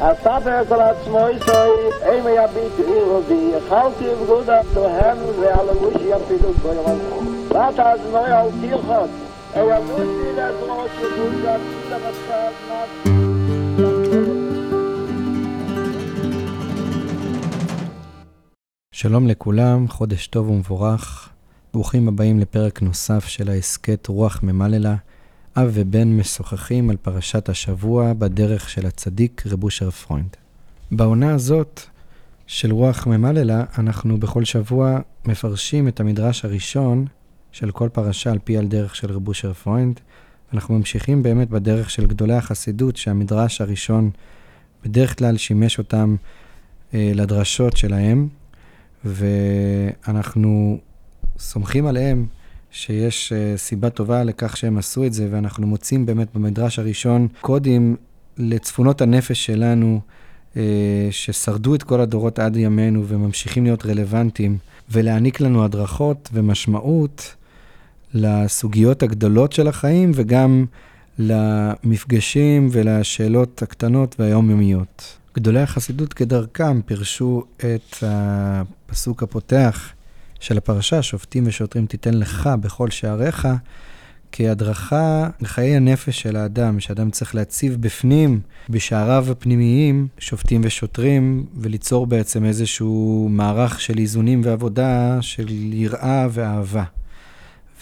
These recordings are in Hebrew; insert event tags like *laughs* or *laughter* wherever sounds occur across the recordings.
אספר כל עצמו יסוי, אימא יביט עיר ובי, יחלתי בגודה תוהם ועל המושי יפידו בוירון. ואת אז נוי על תירחות, אי המושי לעזרו שגודה תילה בצד שלום לכולם, חודש טוב ומבורך. ברוכים הבאים לפרק נוסף של ההסכת רוח ממללה. אב ובן משוחחים על פרשת השבוע בדרך של הצדיק רב אושר פרוינד. בעונה הזאת של רוח ממללא, אנחנו בכל שבוע מפרשים את המדרש הראשון של כל פרשה על פי על דרך של רב אושר פרוינד. אנחנו ממשיכים באמת בדרך של גדולי החסידות, שהמדרש הראשון בדרך כלל שימש אותם אה, לדרשות שלהם, ואנחנו סומכים עליהם שיש uh, סיבה טובה לכך שהם עשו את זה, ואנחנו מוצאים באמת במדרש הראשון קודים לצפונות הנפש שלנו, uh, ששרדו את כל הדורות עד ימינו וממשיכים להיות רלוונטיים, ולהעניק לנו הדרכות ומשמעות לסוגיות הגדולות של החיים, וגם למפגשים ולשאלות הקטנות והיומיומיות. גדולי החסידות כדרכם פירשו את הפסוק הפותח של הפרשה, שופטים ושוטרים תיתן לך בכל שעריך, כהדרכה לחיי הנפש של האדם, שאדם צריך להציב בפנים, בשעריו הפנימיים, שופטים ושוטרים, וליצור בעצם איזשהו מערך של איזונים ועבודה, של יראה ואהבה.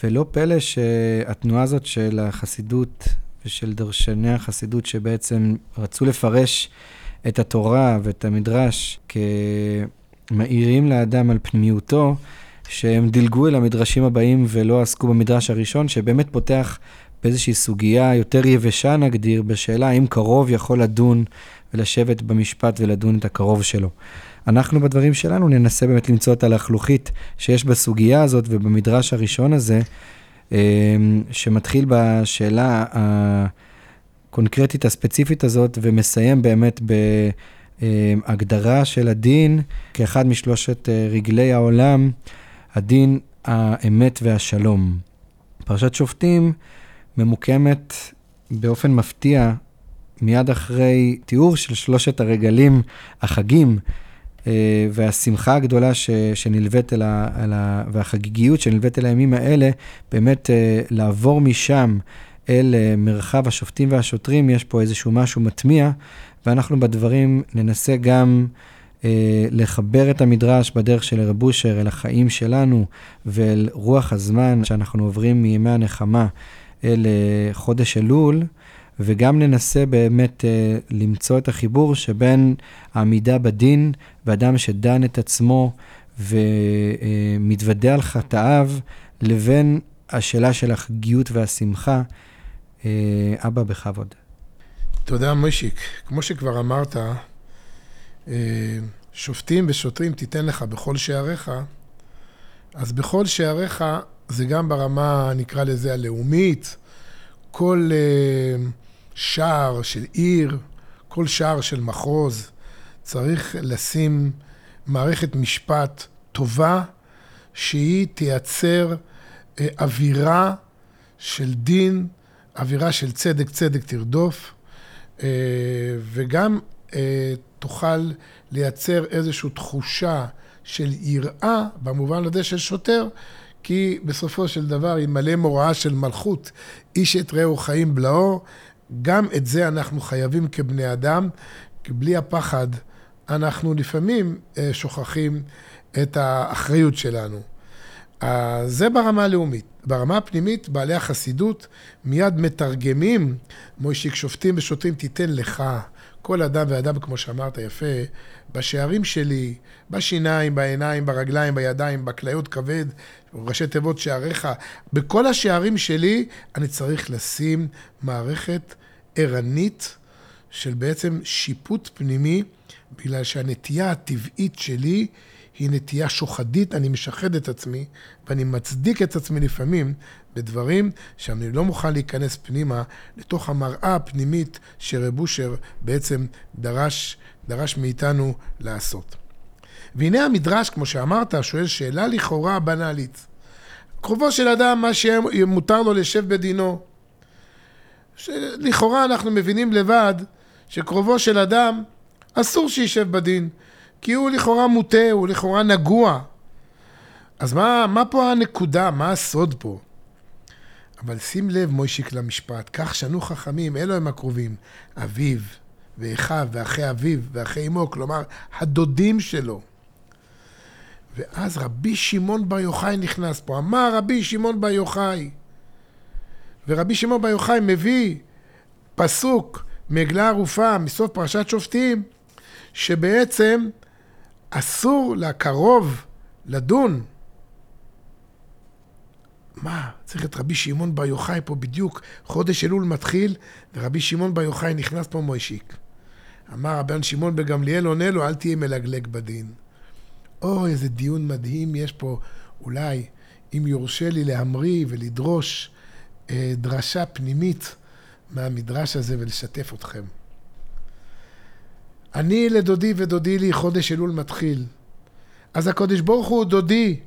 ולא פלא שהתנועה הזאת של החסידות ושל דרשני החסידות, שבעצם רצו לפרש את התורה ואת המדרש כמאירים לאדם על פנימיותו, שהם דילגו אל המדרשים הבאים ולא עסקו במדרש הראשון, שבאמת פותח באיזושהי סוגיה יותר יבשה, נגדיר, בשאלה האם קרוב יכול לדון ולשבת במשפט ולדון את הקרוב שלו. אנחנו בדברים שלנו ננסה באמת למצוא את הלחלוכית שיש בסוגיה הזאת ובמדרש הראשון הזה, אמ, שמתחיל בשאלה הקונקרטית הספציפית הזאת ומסיים באמת בהגדרה של הדין כאחד משלושת אה, רגלי העולם. הדין, האמת והשלום. פרשת שופטים ממוקמת באופן מפתיע מיד אחרי תיאור של שלושת הרגלים, החגים, אה, והשמחה הגדולה ש, שנלווית אל ה, אל ה... והחגיגיות שנלווית אל הימים האלה, באמת אה, לעבור משם אל אה, מרחב השופטים והשוטרים, יש פה איזשהו משהו מטמיע, ואנחנו בדברים ננסה גם לחבר את המדרש בדרך של רב אושר אל החיים שלנו ואל רוח הזמן שאנחנו עוברים מימי הנחמה אל אה, חודש אלול, וגם ננסה באמת אה, למצוא את החיבור שבין העמידה בדין ואדם שדן את עצמו ומתוודה על חטאיו, לבין השאלה של החגיות והשמחה. אבא, בכבוד. תודה, מושיק. כמו שכבר אמרת, אה, שופטים ושוטרים תיתן לך בכל שעריך, אז בכל שעריך זה גם ברמה, נקרא לזה, הלאומית, כל אה, שער של עיר, כל שער של מחוז, צריך לשים מערכת משפט טובה, שהיא תייצר אה, אווירה של דין, אווירה של צדק, צדק תרדוף, וגם תוכל לייצר איזושהי תחושה של יראה, במובן הזה של שוטר, כי בסופו של דבר, עם מלא מוראה של מלכות, איש את רעהו חיים בלעו, גם את זה אנחנו חייבים כבני אדם, כי בלי הפחד אנחנו לפעמים אה, שוכחים את האחריות שלנו. זה ברמה הלאומית. ברמה הפנימית, בעלי החסידות מיד מתרגמים, מוישיק שופטים ושוטרים תיתן לך, כל אדם ואדם, כמו שאמרת יפה, בשערים שלי, בשיניים, בעיניים, ברגליים, בידיים, בכליות כבד, ראשי תיבות שעריך, בכל השערים שלי אני צריך לשים מערכת ערנית של בעצם שיפוט פנימי, בגלל שהנטייה הטבעית שלי היא נטייה שוחדית, אני משחד את עצמי, ואני מצדיק את עצמי לפעמים בדברים שאני לא מוכן להיכנס פנימה לתוך המראה הפנימית שרב אושר בעצם דרש, דרש מאיתנו לעשות. והנה המדרש, כמו שאמרת, שואל שאלה לכאורה בנאלית. קרובו של אדם, מה שמותר לו לשב בדינו. לכאורה אנחנו מבינים לבד שקרובו של אדם אסור שישב בדין, כי הוא לכאורה מוטה, הוא לכאורה נגוע. אז מה, מה פה הנקודה? מה הסוד פה? אבל שים לב, מוישיק, למשפט, כך שנו חכמים, אלו הם הקרובים, אביו ואחיו ואחי אביו ואחי אמו, כלומר, הדודים שלו. ואז רבי שמעון בר יוחאי נכנס פה. אמר רבי שמעון בר יוחאי. ורבי שמעון בר יוחאי מביא פסוק מעגלה ערופה מסוף פרשת שופטים, שבעצם אסור לקרוב לדון. מה, צריך את רבי שמעון בר יוחאי פה בדיוק, חודש אלול מתחיל, ורבי שמעון בר יוחאי נכנס פה מוישיק. אמר רבן שמעון בגמליאל עונה לו, אל תהיה מלגלג בדין. אוי, איזה דיון מדהים יש פה, אולי, אם יורשה לי להמריא ולדרוש אה, דרשה פנימית מהמדרש הזה ולשתף אתכם. אני לדודי ודודי לי, חודש אלול מתחיל. אז הקודש ברוך הוא דודי.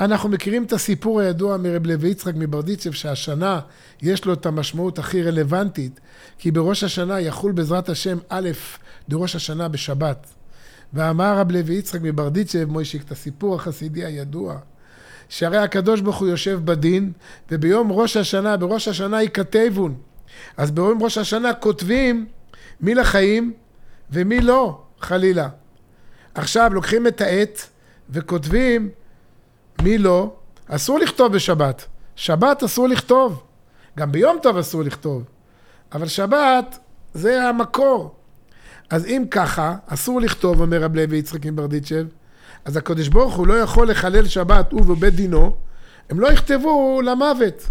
אנחנו מכירים את הסיפור הידוע מרב לוי יצחק מברדיצ'ב, שהשנה יש לו את המשמעות הכי רלוונטית, כי בראש השנה יחול בעזרת השם א' דראש השנה בשבת. ואמר רב לוי יצחק מברדיצ'ב, מוישיק, את הסיפור החסידי הידוע, שהרי הקדוש ברוך הוא יושב בדין, וביום ראש השנה, בראש השנה ייכתבון. אז ביום ראש השנה כותבים מי לחיים ומי לא, חלילה. עכשיו לוקחים את העט וכותבים מי לא. אסור לכתוב בשבת. שבת אסור לכתוב. גם ביום טוב אסור לכתוב. אבל שבת זה המקור. אז אם ככה, אסור לכתוב, אומר רב לוי יצחק מברדיצ'ב, אז הקדוש ברוך הוא לא יכול לחלל שבת, הוא ובית דינו, הם לא יכתבו למוות.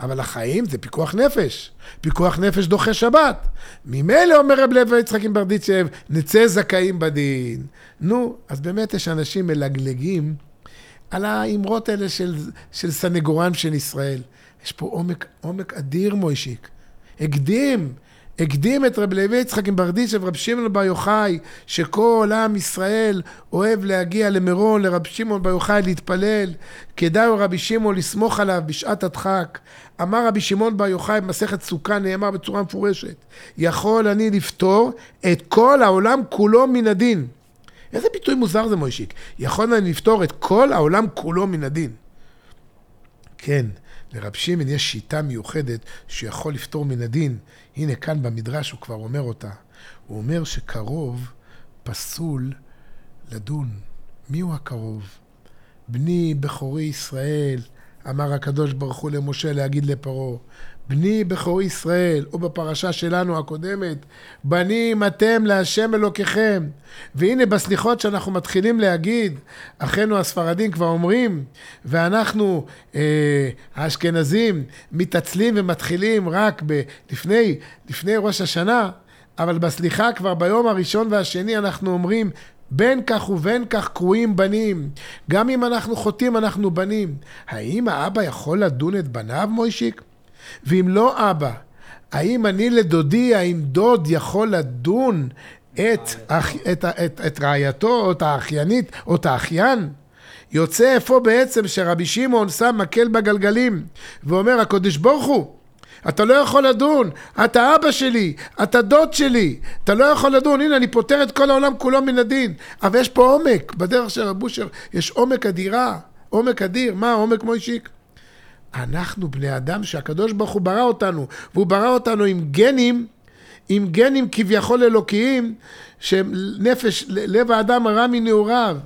אבל החיים זה פיקוח נפש. פיקוח נפש דוחה שבת. ממילא אומר רב לוי יצחק מברדיצ'ב, נצא זכאים בדין. נו, אז באמת יש אנשים מלגלגים על האמרות האלה של, של סנגורם של ישראל. יש פה עומק, עומק אדיר, מוישיק. הקדים הקדים את רב לוי יצחק עם ברדיצ'ב ורב שמעון בר יוחאי, שכל עם ישראל אוהב להגיע למירון, לרב שמעון בר יוחאי להתפלל, כדאי רבי שמעון לסמוך עליו בשעת הדחק. אמר רבי שמעון בר יוחאי במסכת סוכה, נאמר בצורה מפורשת, יכול אני לפתור את כל העולם כולו מן הדין. איזה ביטוי מוזר זה מוישיק. יכול אני לפתור את כל העולם כולו מן הדין. כן, לרב שמעון יש שיטה מיוחדת שיכול לפתור מן הדין. הנה כאן במדרש הוא כבר אומר אותה. הוא אומר שקרוב פסול לדון. מיהו הקרוב? בני בכורי ישראל, אמר הקדוש ברוך הוא למשה להגיד לפרעה, בני בכור ישראל, או בפרשה שלנו הקודמת, בנים אתם להשם אלוקיכם. והנה בסליחות שאנחנו מתחילים להגיד, אחינו הספרדים כבר אומרים, ואנחנו אה, האשכנזים מתעצלים ומתחילים רק ב, לפני, לפני ראש השנה, אבל בסליחה כבר ביום הראשון והשני אנחנו אומרים, בין כך ובין כך קרויים בנים. גם אם אנחנו חוטאים, אנחנו בנים. האם האבא יכול לדון את בניו, מוישיק? ואם לא אבא, האם אני לדודי, האם דוד יכול לדון את, אח, את, את, את רעייתו, או את האחיינית, או את האחיין? יוצא איפה בעצם שרבי שמעון שם מקל בגלגלים, ואומר, הקדוש ברוך הוא, אתה לא יכול לדון, אתה אבא שלי, אתה דוד שלי, אתה לא יכול לדון, הנה אני פותר את כל העולם כולו מן הדין. אבל יש פה עומק, בדרך של רב אושר יש עומק אדירה, עומק אדיר, מה העומק מוישיק? אנחנו בני אדם שהקדוש ברוך הוא ברא אותנו, והוא ברא אותנו עם גנים, עם גנים כביכול אלוקיים, שהם נפש, לב האדם הרע מנעוריו.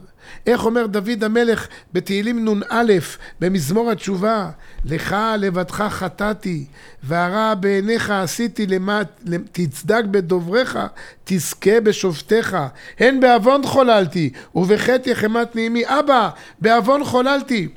איך אומר דוד המלך בתהילים נ"א במזמור התשובה לך לבדך חטאתי והרע בעיניך עשיתי למט, תצדק בדובריך תזכה בשופטיך. הן בעוון חוללתי ובחטא יחמת נעימי אבא בעוון חוללתי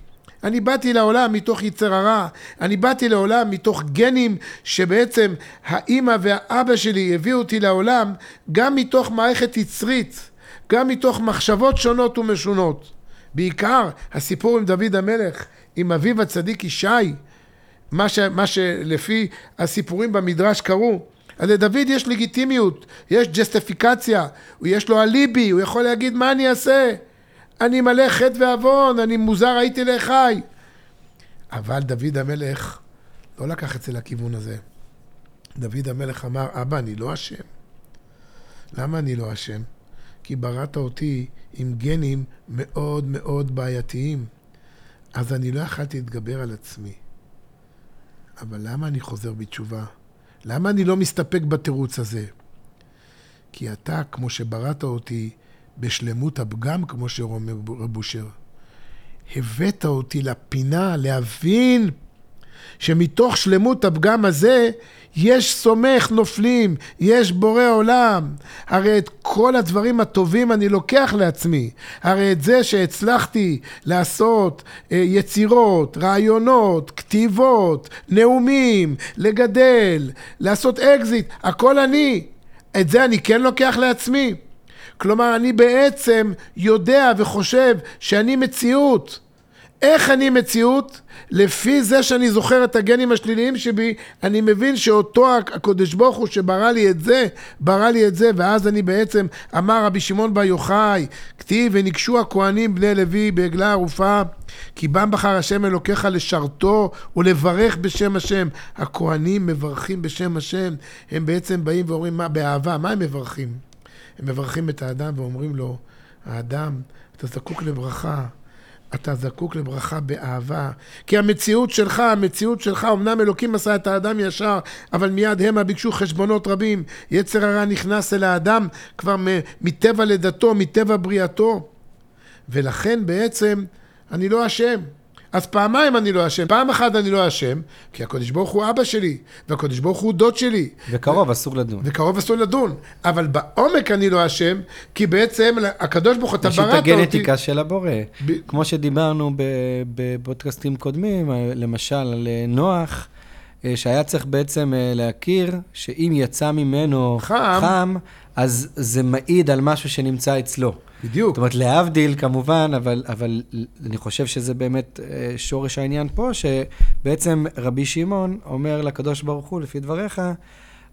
אני באתי לעולם מתוך יצר הרע, אני באתי לעולם מתוך גנים שבעצם האימא והאבא שלי הביאו אותי לעולם גם מתוך מערכת יצרית, גם מתוך מחשבות שונות ומשונות. בעיקר הסיפור עם דוד המלך, עם אביו הצדיק ישי, מה, ש, מה שלפי הסיפורים במדרש קרו. אז לדוד יש לגיטימיות, יש ג'סטיפיקציה, יש לו אליבי, הוא יכול להגיד מה אני אעשה. אני מלא חטא ועוון, אני מוזר הייתי לאחי. אבל דוד המלך לא לקח את זה לכיוון הזה. דוד המלך אמר, אבא, אני לא אשם. למה אני לא אשם? כי בראת אותי עם גנים מאוד מאוד בעייתיים. אז אני לא יכלתי להתגבר על עצמי. אבל למה אני חוזר בתשובה? למה אני לא מסתפק בתירוץ הזה? כי אתה, כמו שבראת אותי בשלמות הפגם, כמו שאומר רב אושר, הבאת אותי לפינה להבין שמתוך שלמות הפגם הזה יש סומך נופלים, יש בורא עולם. הרי את כל הדברים הטובים אני לוקח לעצמי. הרי את זה שהצלחתי לעשות אה, יצירות, רעיונות, כתיבות, נאומים, לגדל, לעשות אקזיט, הכל אני. את זה אני כן לוקח לעצמי. כלומר, אני בעצם יודע וחושב שאני מציאות. איך אני מציאות? לפי זה שאני זוכר את הגנים השליליים שבי, אני מבין שאותו הקדוש ברוך הוא שברא לי את זה, ברא לי את זה, ואז אני בעצם, אמר רבי שמעון בר יוחאי, כתיב וניגשו הכהנים בני לוי בעגלה ערופה, כי בם בחר השם אלוקיך לשרתו ולברך בשם השם. הכהנים מברכים בשם השם, הם בעצם באים ואומרים מה, באהבה, מה הם מברכים? הם מברכים את האדם ואומרים לו, האדם, אתה זקוק לברכה. אתה זקוק לברכה באהבה. כי המציאות שלך, המציאות שלך, אמנם אלוקים עשה את האדם ישר, אבל מיד המה ביקשו חשבונות רבים. יצר הרע נכנס אל האדם כבר מטבע לידתו, מטבע בריאתו. ולכן בעצם אני לא אשם. אז פעמיים אני לא אשם. פעם אחת אני לא אשם, כי הקדוש ברוך הוא אבא שלי, והקדוש ברוך הוא דוד שלי. וקרוב אסור לדון. וקרוב אסור לדון. אבל בעומק אני לא אשם, כי בעצם הקדוש ברוך הוא, אתה בראת אותי... יש את הגנטיקה של הבורא. ב... כמו שדיברנו בפודקאסטים קודמים, למשל על אה, נוח. אה, שהיה צריך בעצם אה, להכיר שאם יצא ממנו חם, חם אז זה מעיד על משהו שנמצא אצלו. בדיוק. זאת אומרת, להבדיל כמובן, אבל, אבל אני חושב שזה באמת אה, שורש העניין פה, שבעצם רבי שמעון אומר לקדוש ברוך הוא, לפי דבריך,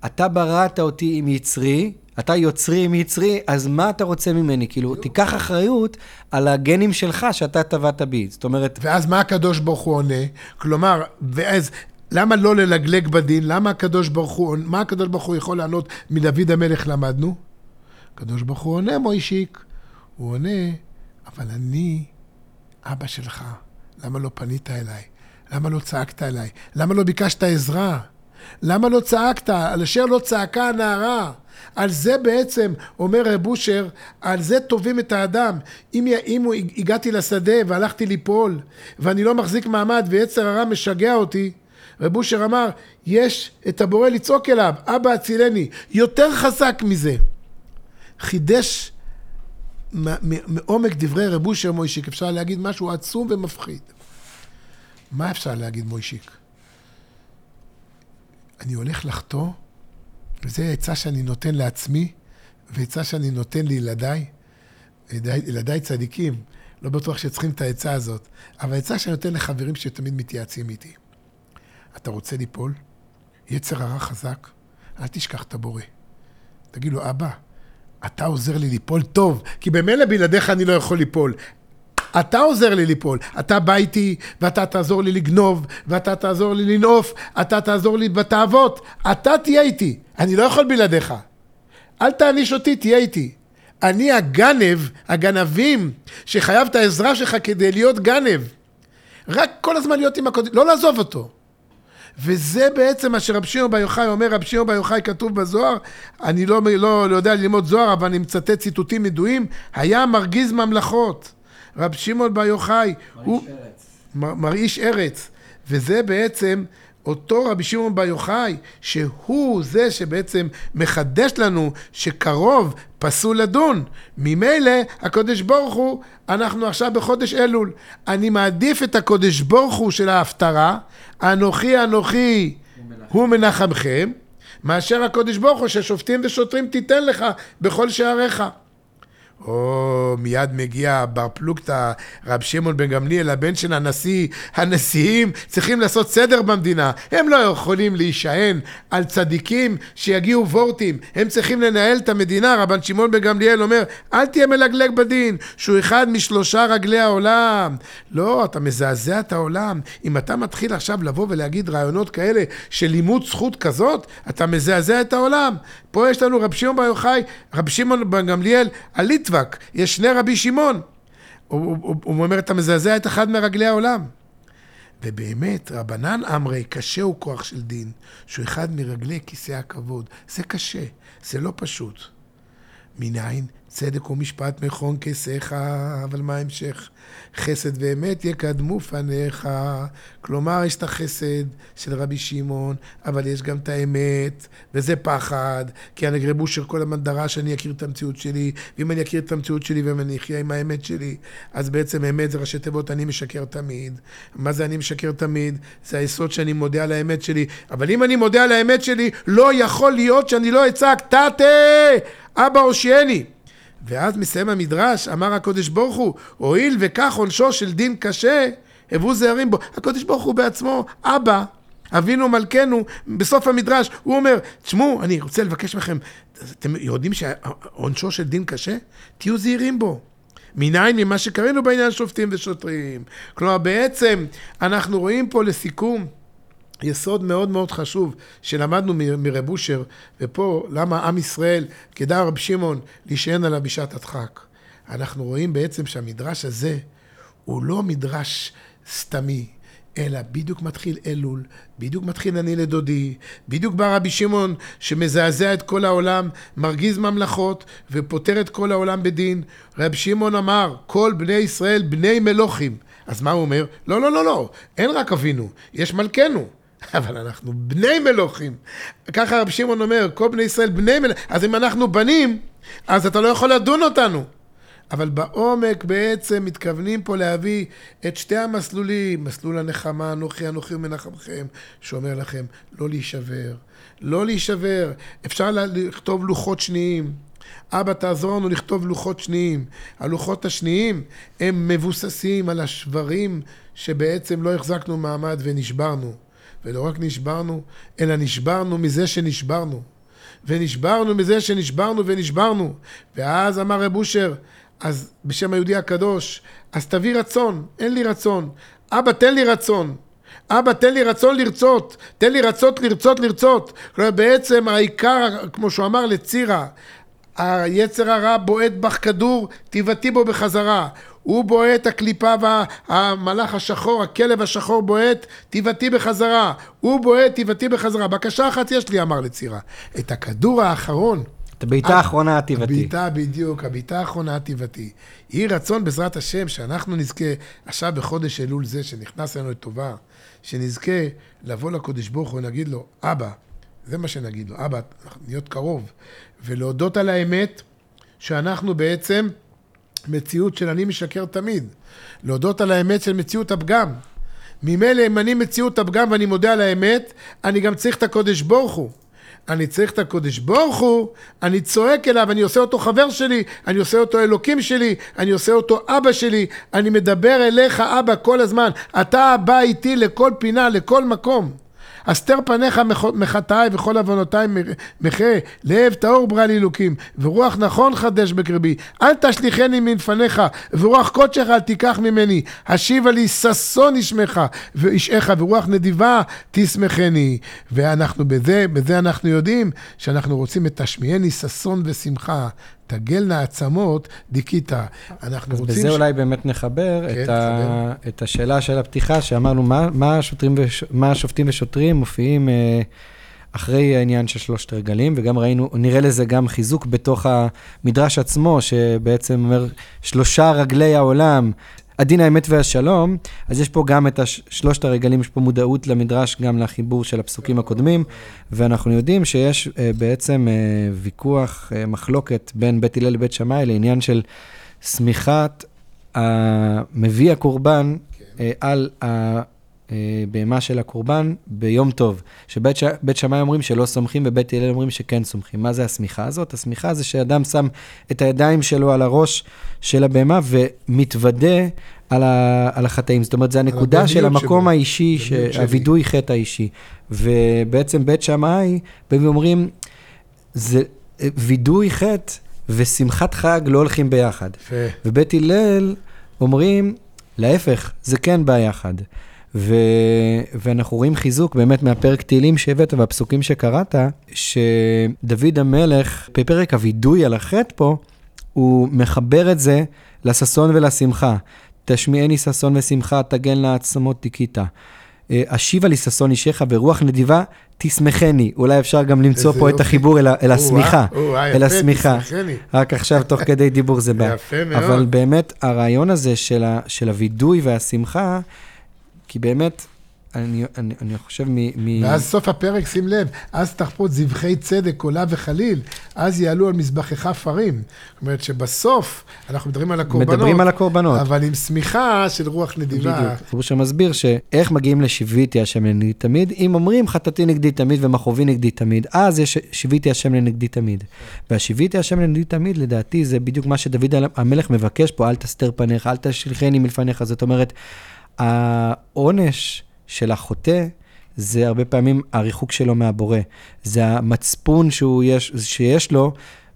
אתה בראת אותי עם יצרי, אתה יוצרי עם יצרי, אז מה אתה רוצה ממני? כאילו, בדיוק. תיקח אחריות על הגנים שלך שאתה טבעת בי. זאת אומרת... ואז מה הקדוש ברוך הוא עונה? כלומר, ואז למה לא ללגלג בדין? למה הקדוש ברוך הוא, מה הקדוש ברוך הוא יכול לענות מדוד המלך למדנו? הקדוש ברוך הוא עונה, מוישיק. הוא עונה, אבל אני אבא שלך, למה לא פנית אליי? למה לא צעקת אליי? למה לא ביקשת עזרה? למה לא צעקת? על אשר לא צעקה הנערה. על זה בעצם, אומר רב אושר, על זה תובעים את האדם. אם, אם הגעתי לשדה והלכתי ליפול, ואני לא מחזיק מעמד ויצר הרע משגע אותי, רב אושר אמר, יש את הבורא לצעוק אליו, אבא הצילני. יותר חזק מזה. חידש מעומק דברי רב אושר מוישיק אפשר להגיד משהו עצום ומפחיד. מה אפשר להגיד מוישיק? אני הולך לחטוא, וזו עצה שאני נותן לעצמי, ועצה שאני נותן לילדיי, ילדיי צדיקים, לא בטוח שצריכים את העצה הזאת, אבל עצה שאני נותן לחברים שתמיד מתייעצים איתי. אתה רוצה ליפול? יצר הרע חזק, אל תשכח את הבורא. תגיד לו, אבא, אתה עוזר לי ליפול טוב, כי במילא בלעדיך אני לא יכול ליפול. אתה עוזר לי ליפול, אתה בא איתי, ואתה תעזור לי לגנוב, ואתה תעזור לי לנעוף, אתה תעזור לי בתאוות, אתה תהיה איתי, אני לא יכול בלעדיך. אל תעניש אותי, תהיה איתי. אני הגנב, הגנבים, שחייב את העזרה שלך כדי להיות גנב. רק כל הזמן להיות עם הקודם, לא לעזוב אותו. וזה בעצם מה שרב שמעון בר יוחאי אומר, רב שמעון בר יוחאי כתוב בזוהר, אני לא, לא, לא יודע ללמוד זוהר, אבל אני מצטט ציטוטים ידועים, היה מרגיז ממלכות. רב שמעון בר יוחאי הוא מרעיש ארץ. וזה בעצם אותו רבי שמעון בר יוחאי, שהוא זה שבעצם מחדש לנו שקרוב פסול לדון. ממילא הקודש ברוך הוא, אנחנו עכשיו בחודש אלול. אני מעדיף את הקודש ברוך הוא של ההפטרה, אנוכי אנוכי הוא מנחמכם, מאשר הקודש ברוך הוא ששופטים ושוטרים תיתן לך בכל שעריך. או מיד מגיע בר פלוגתא, רב שמעון בן גמליאל, הבן של הנשיא, הנשיאים צריכים לעשות סדר במדינה. הם לא יכולים להישען על צדיקים שיגיעו וורטים, הם צריכים לנהל את המדינה. רבן שמעון בן גמליאל אומר, אל תהיה מלגלג בדין, שהוא אחד משלושה רגלי העולם. לא, אתה מזעזע את העולם. אם אתה מתחיל עכשיו לבוא ולהגיד רעיונות כאלה של לימוד זכות כזאת, אתה מזעזע את העולם. פה יש לנו רבי שמעון בר יוחאי, רבי שמעון בן גמליאל, הליטבק, יש שני רבי שמעון. הוא, הוא, הוא, הוא אומר, אתה מזעזע את אחד מרגלי העולם. ובאמת, רבנן אמרי, קשה הוא כוח של דין, שהוא אחד מרגלי כיסא הכבוד. זה קשה, זה לא פשוט. מניין? צדק ומשפט מכון כיסאיך, אבל מה ההמשך? חסד ואמת יקדמו פניך. כלומר, יש את החסד של רבי שמעון, אבל יש גם את האמת, וזה פחד, כי אני אגרבו של כל הזמן דרש שאני אכיר את המציאות שלי, ואם אני אכיר את המציאות שלי ואם אני אחיה עם האמת שלי, אז בעצם אמת זה ראשי תיבות, אני משקר תמיד. מה זה אני משקר תמיד? זה היסוד שאני מודה על האמת שלי. אבל אם אני מודה על האמת שלי, לא יכול להיות שאני לא אצעק, תתה, אבא הושיעני. ואז מסיים המדרש, אמר הקדוש ברוך הוא, הואיל וכך עונשו של דין קשה, הבו זערים בו. הקדוש ברוך הוא בעצמו, אבא, אבינו מלכנו, בסוף המדרש, הוא אומר, תשמעו, אני רוצה לבקש מכם, אתם יודעים שעונשו של דין קשה? תהיו זהירים בו. מניין ממה שקראנו בעניין שופטים ושוטרים. כלומר, בעצם אנחנו רואים פה לסיכום יסוד מאוד מאוד חשוב שלמדנו מרב אושר, ופה למה עם ישראל, כדאי רב שמעון, להישען עליו בשעת הדחק. אנחנו רואים בעצם שהמדרש הזה הוא לא מדרש סתמי, אלא בדיוק מתחיל אלול, בדיוק מתחיל אני לדודי, בדיוק בא רבי שמעון שמזעזע את כל העולם, מרגיז ממלכות ופותר את כל העולם בדין. רבי שמעון אמר, כל בני ישראל בני מלוכים. אז מה הוא אומר? לא, לא, לא, לא, אין רק אבינו, יש מלכנו. *laughs* אבל אנחנו בני מלוכים. ככה רבי שמעון אומר, כל בני ישראל בני מלוכים. אז אם אנחנו בנים, אז אתה לא יכול לדון אותנו. אבל בעומק בעצם מתכוונים פה להביא את שתי המסלולים, מסלול הנחמה, אנוכי אנוכי ומנחמכם, שאומר לכם לא להישבר, לא להישבר. אפשר לכתוב לוחות שניים. אבא תעזור לנו לכתוב לוחות שניים. הלוחות השניים הם מבוססים על השברים שבעצם לא החזקנו מעמד ונשברנו. ולא רק נשברנו, אלא נשברנו מזה שנשברנו. ונשברנו מזה שנשברנו ונשברנו. ואז אמר רב אושר, אז בשם היהודי הקדוש, אז תביא רצון, אין לי רצון. אבא, תן לי רצון. אבא, תן לי רצון לרצות, תן לי רצות לרצות לרצות. כלומר, בעצם העיקר, כמו שהוא אמר לצירה, היצר הרע בועט בך כדור, תיבטי בו בחזרה. הוא בועט, הקליפה והמלאך השחור, הכלב השחור בועט, תיבטי בחזרה. הוא בועט, תיבטי בחזרה. בקשה אחת יש לי, אמר לצירה. את הכדור האחרון. את הבעיטה האחרונה התיבתי. הבעיטה, בדיוק, הבעיטה האחרונה התיבתי. יהי רצון בעזרת השם שאנחנו נזכה, עכשיו בחודש אלול זה, שנכנס לנו לטובה, שנזכה לבוא לקודש ברוך הוא ונגיד לו, אבא, זה מה שנגיד לו, אבא, להיות קרוב, ולהודות על האמת שאנחנו בעצם מציאות של אני משקר תמיד. להודות על האמת של מציאות הפגם. ממילא אם אני מציאות הפגם ואני מודה על האמת, אני גם צריך את הקודש ברוך הוא. אני צריך את הקודש ברוך הוא, אני צועק אליו, אני עושה אותו חבר שלי, אני עושה אותו אלוקים שלי, אני עושה אותו אבא שלי, אני מדבר אליך אבא כל הזמן, אתה בא איתי לכל פינה, לכל מקום. הסתר פניך מחטאי וכל עוונותיי מחה, לב טהור ברא לי אלוקים, ורוח נכון חדש בקרבי, אל תשליכני מלפניך, ורוח קודשך אל תיקח ממני, השיבה לי ששון ישמך, וישעך, ורוח נדיבה תשמחני. ואנחנו בזה, בזה אנחנו יודעים שאנחנו רוצים את תשמיעני ששון ושמחה. תגלנה עצמות דיכיתא. אנחנו רוצים... אז בזה ש... אולי באמת נחבר כן, את, ה... את השאלה של הפתיחה, שאמרנו, מה, מה, וש... מה השופטים ושוטרים מופיעים אה, אחרי העניין של שלושת הרגלים, וגם ראינו, נראה לזה גם חיזוק בתוך המדרש עצמו, שבעצם אומר, שלושה רגלי העולם, הדין האמת והשלום, אז יש פה גם את שלושת הרגלים, יש פה מודעות למדרש, גם לחיבור של הפסוקים הקודמים, ואנחנו יודעים שיש uh, בעצם uh, ויכוח, uh, מחלוקת בין בית הלל לבית שמאי לעניין של סמיכת uh, מביא הקורבן uh, על הבהמה של הקורבן ביום טוב. שבית ש... שמאי אומרים שלא סומכים ובית הלל אומרים שכן סומכים. מה זה הסמיכה הזאת? הסמיכה זה שאדם שם את הידיים שלו על הראש של הבהמה ומתוודה על, ה... על החטאים. זאת אומרת, זה הנקודה של המקום שבו. האישי, ש... הווידוי חטא האישי. ובעצם בית שמאי באים ואומרים, זה וידוי חטא ושמחת חג לא הולכים ביחד. ובית הלל אומרים, להפך, זה כן ביחד. ו... ואנחנו רואים חיזוק באמת מהפרק תהילים שהבאת והפסוקים שקראת, שדוד המלך, בפרק הווידוי על החטא פה, הוא מחבר את זה לששון ולשמחה. תשמיעני ששון ושמחה, תגן לעצמות תיקית. אה, אשיבה לי ששון אישך ברוח נדיבה, תשמחני. אולי אפשר גם למצוא פה יופי. את החיבור אל, אל השמיכה. או-אה, אל יפה, השמיכה. רק עכשיו, תוך כדי דיבור זה בא. *laughs* יפה מאוד. אבל באמת, הרעיון הזה של, ה, של הווידוי והשמחה, כי באמת, אני, אני, אני חושב מ... מ... ואז סוף הפרק, שים לב, אז תחפות זבחי צדק, עולה וחליל, אז יעלו על מזבחך פרים. זאת אומרת שבסוף, אנחנו מדברים על הקורבנות. מדברים על הקורבנות. אבל עם שמיכה של רוח נדיבה. בדיוק. הוא שמסביר שאיך מגיעים לשיוויתי השם לנגדי תמיד, אם אומרים חטאתי נגדי תמיד ומכאובי נגדי תמיד, אז יש שיוויתי השם לנגדי תמיד. והשיוויתי השם לנגדי תמיד, לדעתי, זה בדיוק מה שדוד המלך מבקש פה, אל תסתר פניך, אל תשליכני מלפניך. זאת אומרת, העונש של החוטא, זה הרבה פעמים הריחוק שלו מהבורא. זה המצפון שהוא יש, שיש לו,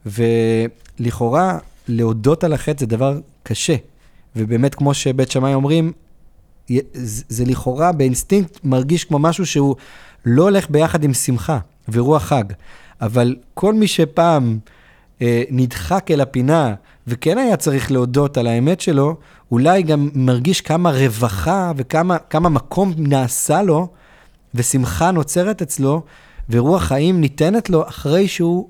ולכאורה, להודות על החטא זה דבר קשה. ובאמת, כמו שבית שמאי אומרים, זה לכאורה באינסטינקט מרגיש כמו משהו שהוא לא הולך ביחד עם שמחה ורוח חג. אבל כל מי שפעם אה, נדחק אל הפינה וכן היה צריך להודות על האמת שלו, אולי גם מרגיש כמה רווחה וכמה כמה מקום נעשה לו ושמחה נוצרת אצלו ורוח חיים ניתנת לו אחרי שהוא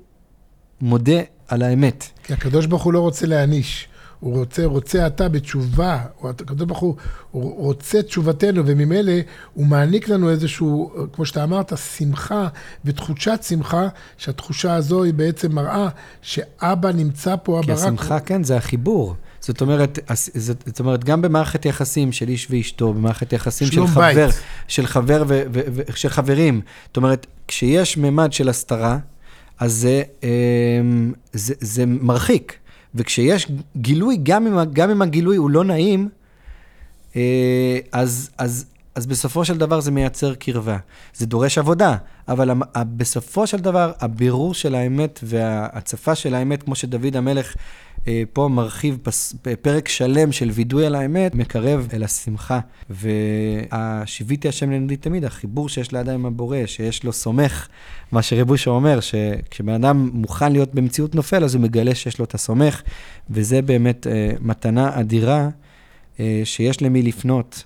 מודה על האמת. כי הקדוש ברוך הוא לא רוצה להעניש. הוא רוצה, רוצה אתה בתשובה, או הקדוש ברוך הוא, הוא רוצה תשובתנו, וממילא הוא מעניק לנו איזשהו, כמו שאתה אמרת, שמחה ותחושת שמחה, שהתחושה הזו היא בעצם מראה שאבא נמצא פה, כי אבא רק... השמחה, כן, זה החיבור. זאת אומרת, זאת זאת אומרת, גם במערכת יחסים של איש ואשתו, במערכת יחסים של חבר. של חבר ו- ו- ו- של חברים. זאת אומרת, כשיש ממד של הסתרה, אז זה, אמ, זה, זה מרחיק. וכשיש גילוי, גם אם, גם אם הגילוי הוא לא נעים, אה, אז, אז, אז בסופו של דבר זה מייצר קרבה. זה דורש עבודה, אבל בסופו של דבר, הבירור של האמת וההצפה של האמת, כמו שדוד המלך פה מרחיב פס, פרק שלם של וידוי על האמת, מקרב אל השמחה. והשיוויתי השם לנגדי תמיד, החיבור שיש לאדם עם הבורא, שיש לו סומך, מה שרבושו אומר, שכשבן אדם מוכן להיות במציאות נופל, אז הוא מגלה שיש לו את הסומך, וזה באמת אה, מתנה אדירה. אה, שיש למי לפנות.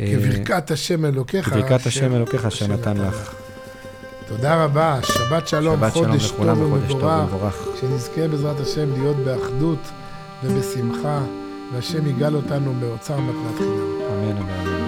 אה, כברכת השם אלוקיך. כברכת השם אלוקיך שנתן לך. תודה רבה, שבת שלום, שבת שלום חודש לכולם טוב וחודש טוב ומבורך. ומבורך. שנזכה בעזרת השם להיות באחדות ובשמחה, והשם יגאל אותנו באוצר מתנת חינם. אמן אמן אמן.